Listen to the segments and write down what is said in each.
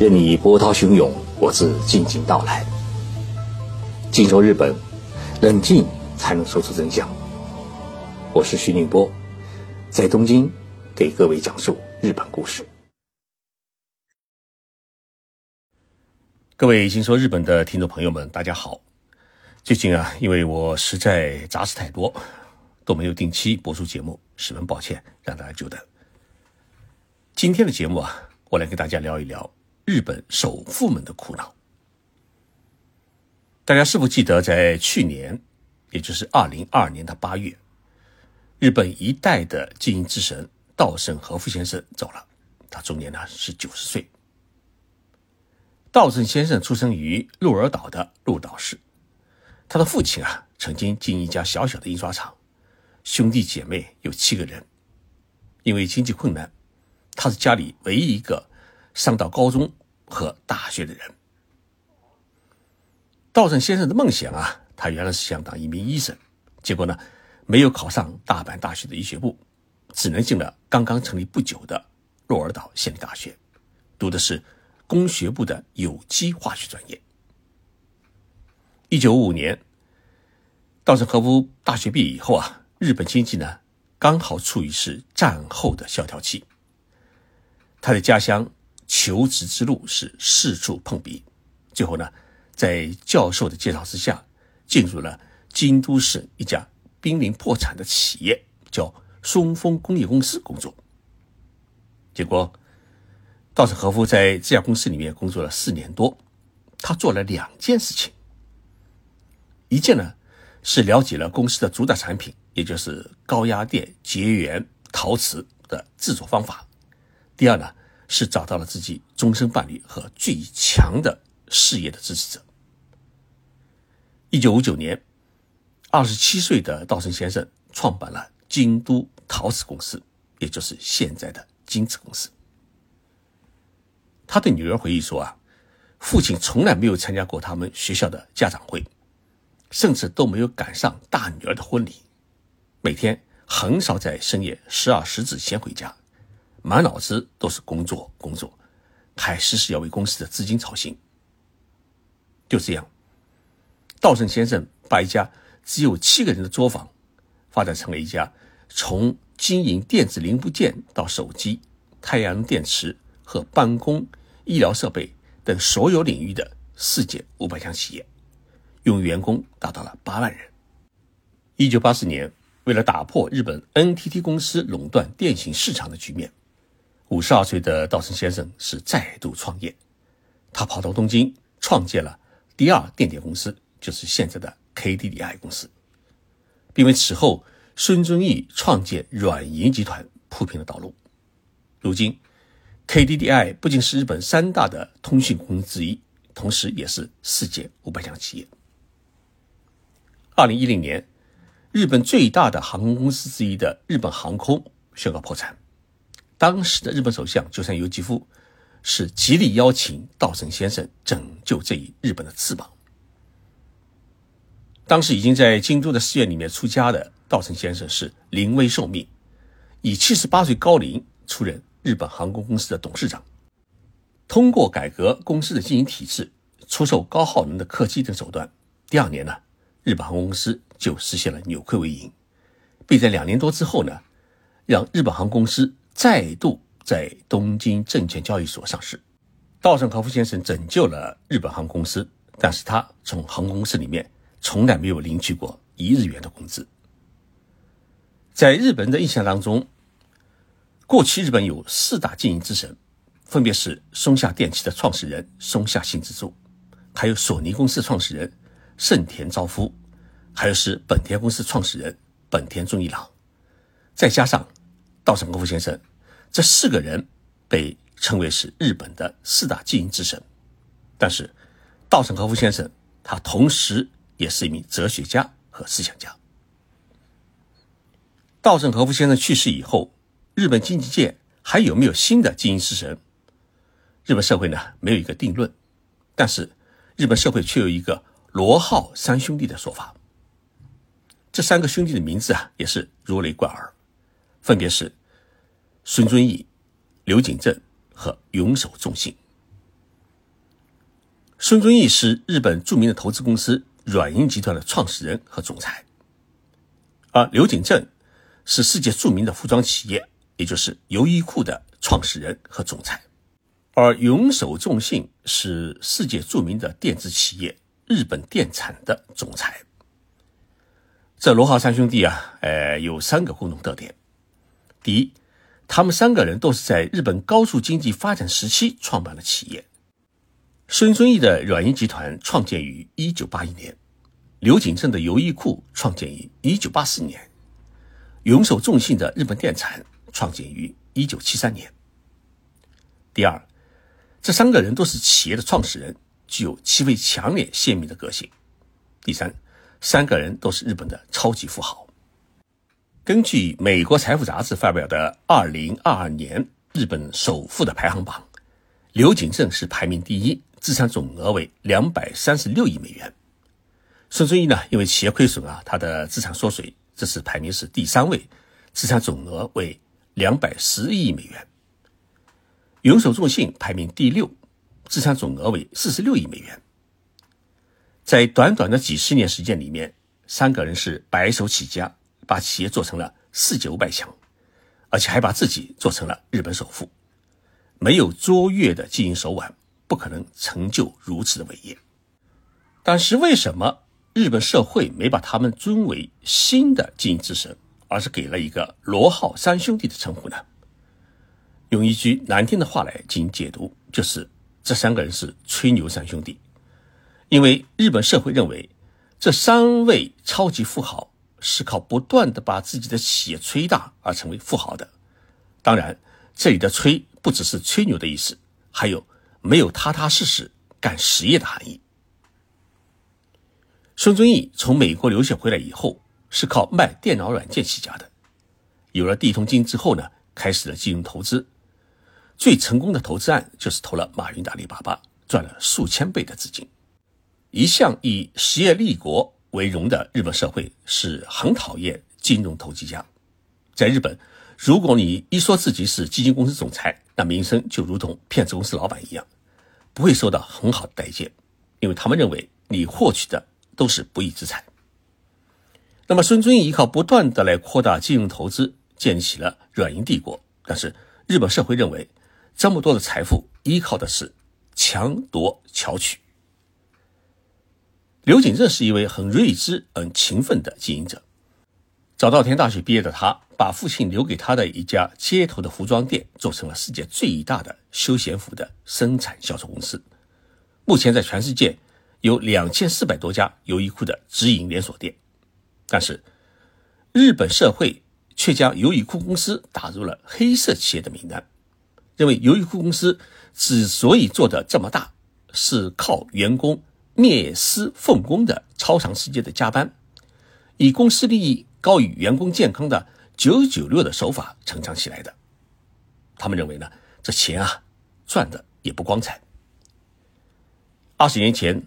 任你波涛汹涌，我自静静到来。静说日本，冷静才能说出真相。我是徐宁波，在东京给各位讲述日本故事。各位静说日本的听众朋友们，大家好。最近啊，因为我实在杂事太多，都没有定期播出节目，十分抱歉让大家久等。今天的节目啊，我来跟大家聊一聊。日本首富们的苦恼，大家是否记得，在去年，也就是二零二二年的八月，日本一代的经营之神稻盛和夫先生走了，他终年呢是九十岁。稻盛先生出生于鹿儿岛的鹿岛市，他的父亲啊曾经经营一家小小的印刷厂，兄弟姐妹有七个人，因为经济困难，他是家里唯一一个上到高中。和大学的人，稻盛先生的梦想啊，他原来是想当一名医生，结果呢，没有考上大阪大学的医学部，只能进了刚刚成立不久的鹿儿岛县立大学，读的是工学部的有机化学专业。一九五五年，稻盛和夫大学毕业以后啊，日本经济呢刚好处于是战后的萧条期，他的家乡。求职之路是四处碰壁，最后呢，在教授的介绍之下，进入了京都市一家濒临破产的企业，叫松风工业公司工作。结果，稻盛和夫在这家公司里面工作了四年多，他做了两件事情。一件呢，是了解了公司的主打产品，也就是高压电结缘陶瓷的制作方法。第二呢。是找到了自己终身伴侣和最强的事业的支持者。一九五九年，二十七岁的稻盛先生创办了京都陶瓷公司，也就是现在的京瓷公司。他对女儿回忆说：“啊，父亲从来没有参加过他们学校的家长会，甚至都没有赶上大女儿的婚礼，每天很少在深夜十二时之前回家。”满脑子都是工作，工作，还时时要为公司的资金操心。就这样，稻盛先生把一家只有七个人的作坊，发展成了一家从经营电子零部件到手机、太阳能电池和办公、医疗设备等所有领域的世界五百强企业，用员工达到了八万人。一九八四年，为了打破日本 NTT 公司垄断电信市场的局面。五十二岁的稻盛先生是再度创业，他跑到东京创建了第二电电公司，就是现在的 KDDI 公司，并为此后孙正义创建软银集团铺平了道路。如今，KDDI 不仅是日本三大的通讯公司之一，同时也是世界五百强企业。二零一零年，日本最大的航空公司之一的日本航空宣告破产。当时的日本首相鸠山由纪夫是极力邀请稻盛先生拯救这一日本的翅膀。当时已经在京都的寺院里面出家的稻盛先生是临危受命，以七十八岁高龄出任日本航空公司的董事长。通过改革公司的经营体制、出售高耗能的客机等手段，第二年呢，日本航空公司就实现了扭亏为盈，并在两年多之后呢，让日本航空公司。再度在东京证券交易所上市，稻盛和夫先生拯救了日本航空公司，但是他从航空公司里面从来没有领取过一日元的工资。在日本人的印象当中，过去日本有四大经营之神，分别是松下电器的创始人松下幸之助，还有索尼公司创始人盛田昭夫，还有是本田公司创始人本田忠一郎，再加上稻盛和夫先生。这四个人被称为是日本的四大经营之神，但是稻盛和夫先生他同时也是一名哲学家和思想家。稻盛和夫先生去世以后，日本经济界还有没有新的经营之神？日本社会呢没有一个定论，但是日本社会却有一个罗浩三兄弟的说法。这三个兄弟的名字啊也是如雷贯耳，分别是。孙遵义、刘景正和永守重信，孙正义是日本著名的投资公司软银集团的创始人和总裁，而刘景正是世界著名的服装企业，也就是优衣库的创始人和总裁，而永守重信是世界著名的电子企业日本电产的总裁。这罗浩三兄弟啊，呃，有三个共同特点：第一，他们三个人都是在日本高速经济发展时期创办的企业。孙正义的软银集团创建于1981年，刘景正的优衣库创建于1984年，永守重信的日本电产创建于1973年。第二，这三个人都是企业的创始人，具有极为强烈鲜明的个性。第三，三个人都是日本的超级富豪。根据美国财富杂志发表的2022年日本首富的排行榜，刘景正是排名第一，资产总额为236亿美元。孙正义呢，因为企业亏损啊，他的资产缩水，这次排名是第三位，资产总额为210亿美元。永守重信排名第六，资产总额为46亿美元。在短短的几十年时间里面，三个人是白手起家。把企业做成了世界五百强，而且还把自己做成了日本首富。没有卓越的经营手腕，不可能成就如此的伟业。但是为什么日本社会没把他们尊为新的经营之神，而是给了一个“罗浩三兄弟”的称呼呢？用一句难听的话来进行解读，就是这三个人是吹牛三兄弟。因为日本社会认为这三位超级富豪。是靠不断的把自己的企业吹大而成为富豪的。当然，这里的“吹”不只是吹牛的意思，还有没有踏踏实实干实业的含义。孙正义从美国留学回来以后，是靠卖电脑软件起家的。有了第一桶金之后呢，开始了金融投资。最成功的投资案就是投了马云的阿里巴巴，赚了数千倍的资金。一向以实业立国。为荣的日本社会是很讨厌金融投机家。在日本，如果你一说自己是基金公司总裁，那名声就如同骗子公司老板一样，不会受到很好的待见，因为他们认为你获取的都是不义之财。那么，孙正义依靠不断的来扩大金融投资，建立起了软银帝国。但是，日本社会认为这么多的财富依靠的是强夺巧取。刘景正是一位很睿智、很勤奋的经营者。早稻田大学毕业的他，把父亲留给他的一家街头的服装店做成了世界最大的休闲服的生产销售公司。目前在全世界有两千四百多家优衣库的直营连锁店。但是，日本社会却将优衣库公司打入了黑色企业的名单，认为优衣库公司之所以做得这么大，是靠员工。灭私奉公的超长时间的加班，以公司利益高于员工健康的九九六的手法成长起来的。他们认为呢，这钱啊赚的也不光彩。二十年前，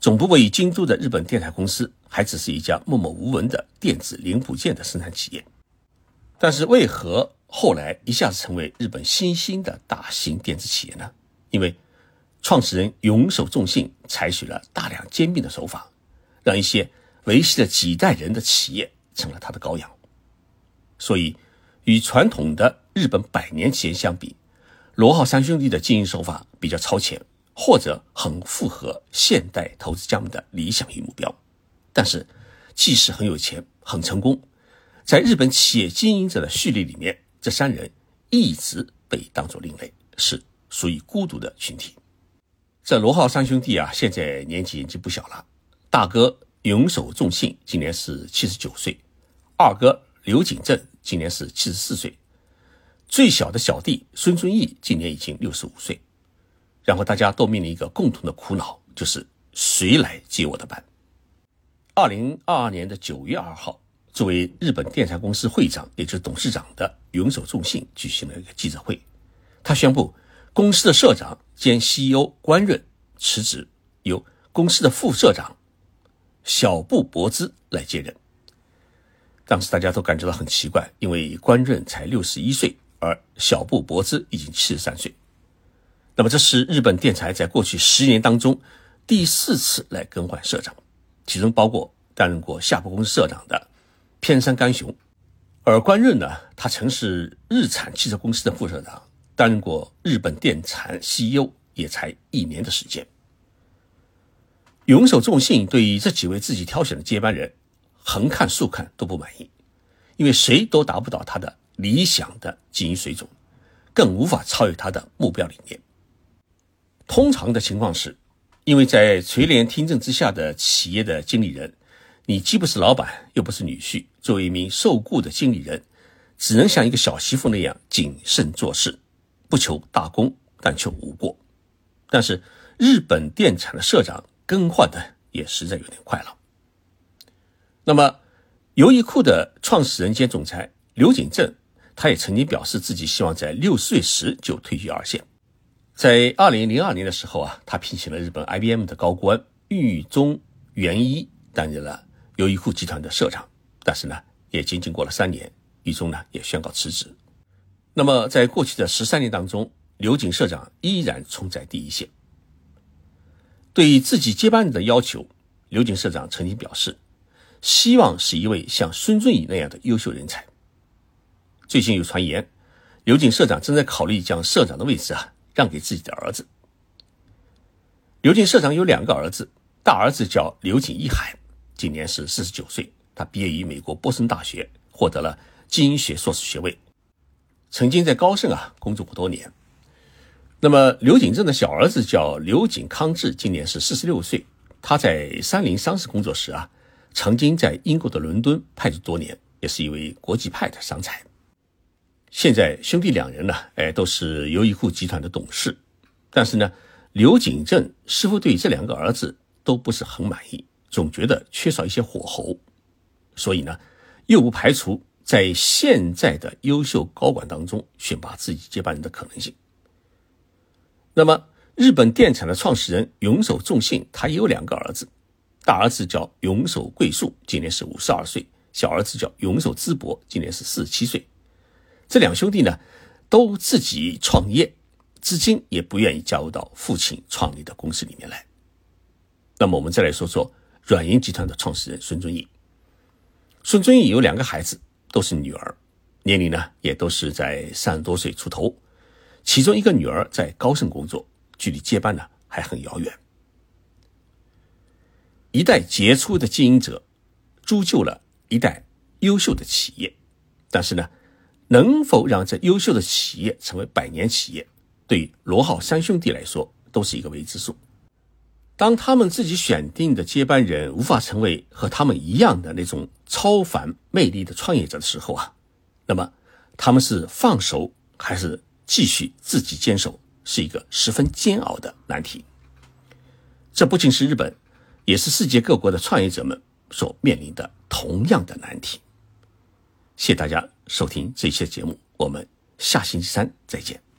总部位于京都的日本电台公司还只是一家默默无闻的电子零部件的生产企业，但是为何后来一下子成为日本新兴的大型电子企业呢？因为。创始人永守重信采取了大量兼并的手法，让一些维系了几代人的企业成了他的羔羊。所以，与传统的日本百年企业相比，罗浩三兄弟的经营手法比较超前，或者很符合现代投资家们的理想与目标。但是，即使很有钱、很成功，在日本企业经营者的序列里面，这三人一直被当作另类，是属于孤独的群体。这罗浩三兄弟啊，现在年纪已经不小了。大哥永守重信今年是七十九岁，二哥刘景正今年是七十四岁，最小的小弟孙遵义今年已经六十五岁。然后大家都面临一个共同的苦恼，就是谁来接我的班？二零二二年的九月二号，作为日本电产公司会长，也就是董事长的永守重信举行了一个记者会，他宣布。公司的社长兼 CEO 关润辞职，由公司的副社长小布博兹来接任。当时大家都感觉到很奇怪，因为关润才六十一岁，而小布博兹已经七十三岁。那么，这是日本电材在过去十年当中第四次来更换社长，其中包括担任过夏普公司社长的片山干雄。而关润呢，他曾是日产汽车公司的副社长，担任过日本电产 CEO 也才一年的时间。永守重信对于这几位自己挑选的接班人，横看竖看都不满意，因为谁都达不到他的理想的经营水准，更无法超越他的目标理念。通常的情况是，因为在垂帘听政之下的企业的经理人，你既不是老板，又不是女婿，作为一名受雇的经理人，只能像一个小媳妇那样谨慎做事，不求大功，但求无过。但是日本电产的社长。更换的也实在有点快了。那么，优衣库的创始人兼总裁刘景正，他也曾经表示自己希望在六十岁时就退居二线。在二零零二年的时候啊，他聘请了日本 IBM 的高官玉中元一担任了优衣库集团的社长，但是呢，也仅仅过了三年，玉中呢也宣告辞职。那么，在过去的十三年当中，刘景社长依然冲在第一线。对于自己接班人的要求，刘瑾社长曾经表示，希望是一位像孙正义那样的优秀人才。最近有传言，刘瑾社长正在考虑将社长的位置啊让给自己的儿子。刘瑾社长有两个儿子，大儿子叫刘瑾一海，今年是四十九岁，他毕业于美国波士顿大学，获得了经营学硕士学位，曾经在高盛啊工作过多年。那么刘景正的小儿子叫刘景康志，今年是四十六岁。他在三菱商事工作时啊，曾经在英国的伦敦派驻多年，也是一位国际派的商才。现在兄弟两人呢，哎，都是优衣库集团的董事。但是呢，刘景正似乎对这两个儿子都不是很满意，总觉得缺少一些火候。所以呢，又不排除在现在的优秀高管当中选拔自己接班人的可能性。那么，日本电产的创始人永守重信，他也有两个儿子，大儿子叫永守贵树，今年是五十二岁；小儿子叫永守淄博，今年是四十七岁。这两兄弟呢，都自己创业，至今也不愿意加入到父亲创立的公司里面来。那么，我们再来说说软银集团的创始人孙正义。孙正义有两个孩子，都是女儿，年龄呢也都是在三十多岁出头。其中一个女儿在高盛工作，距离接班呢还很遥远。一代杰出的经营者，铸就了一代优秀的企业。但是呢，能否让这优秀的企业成为百年企业，对罗浩三兄弟来说都是一个未知数。当他们自己选定的接班人无法成为和他们一样的那种超凡魅力的创业者的时候啊，那么他们是放手还是？继续自己坚守是一个十分煎熬的难题。这不仅是日本，也是世界各国的创业者们所面临的同样的难题。谢谢大家收听这期节目，我们下星期三再见。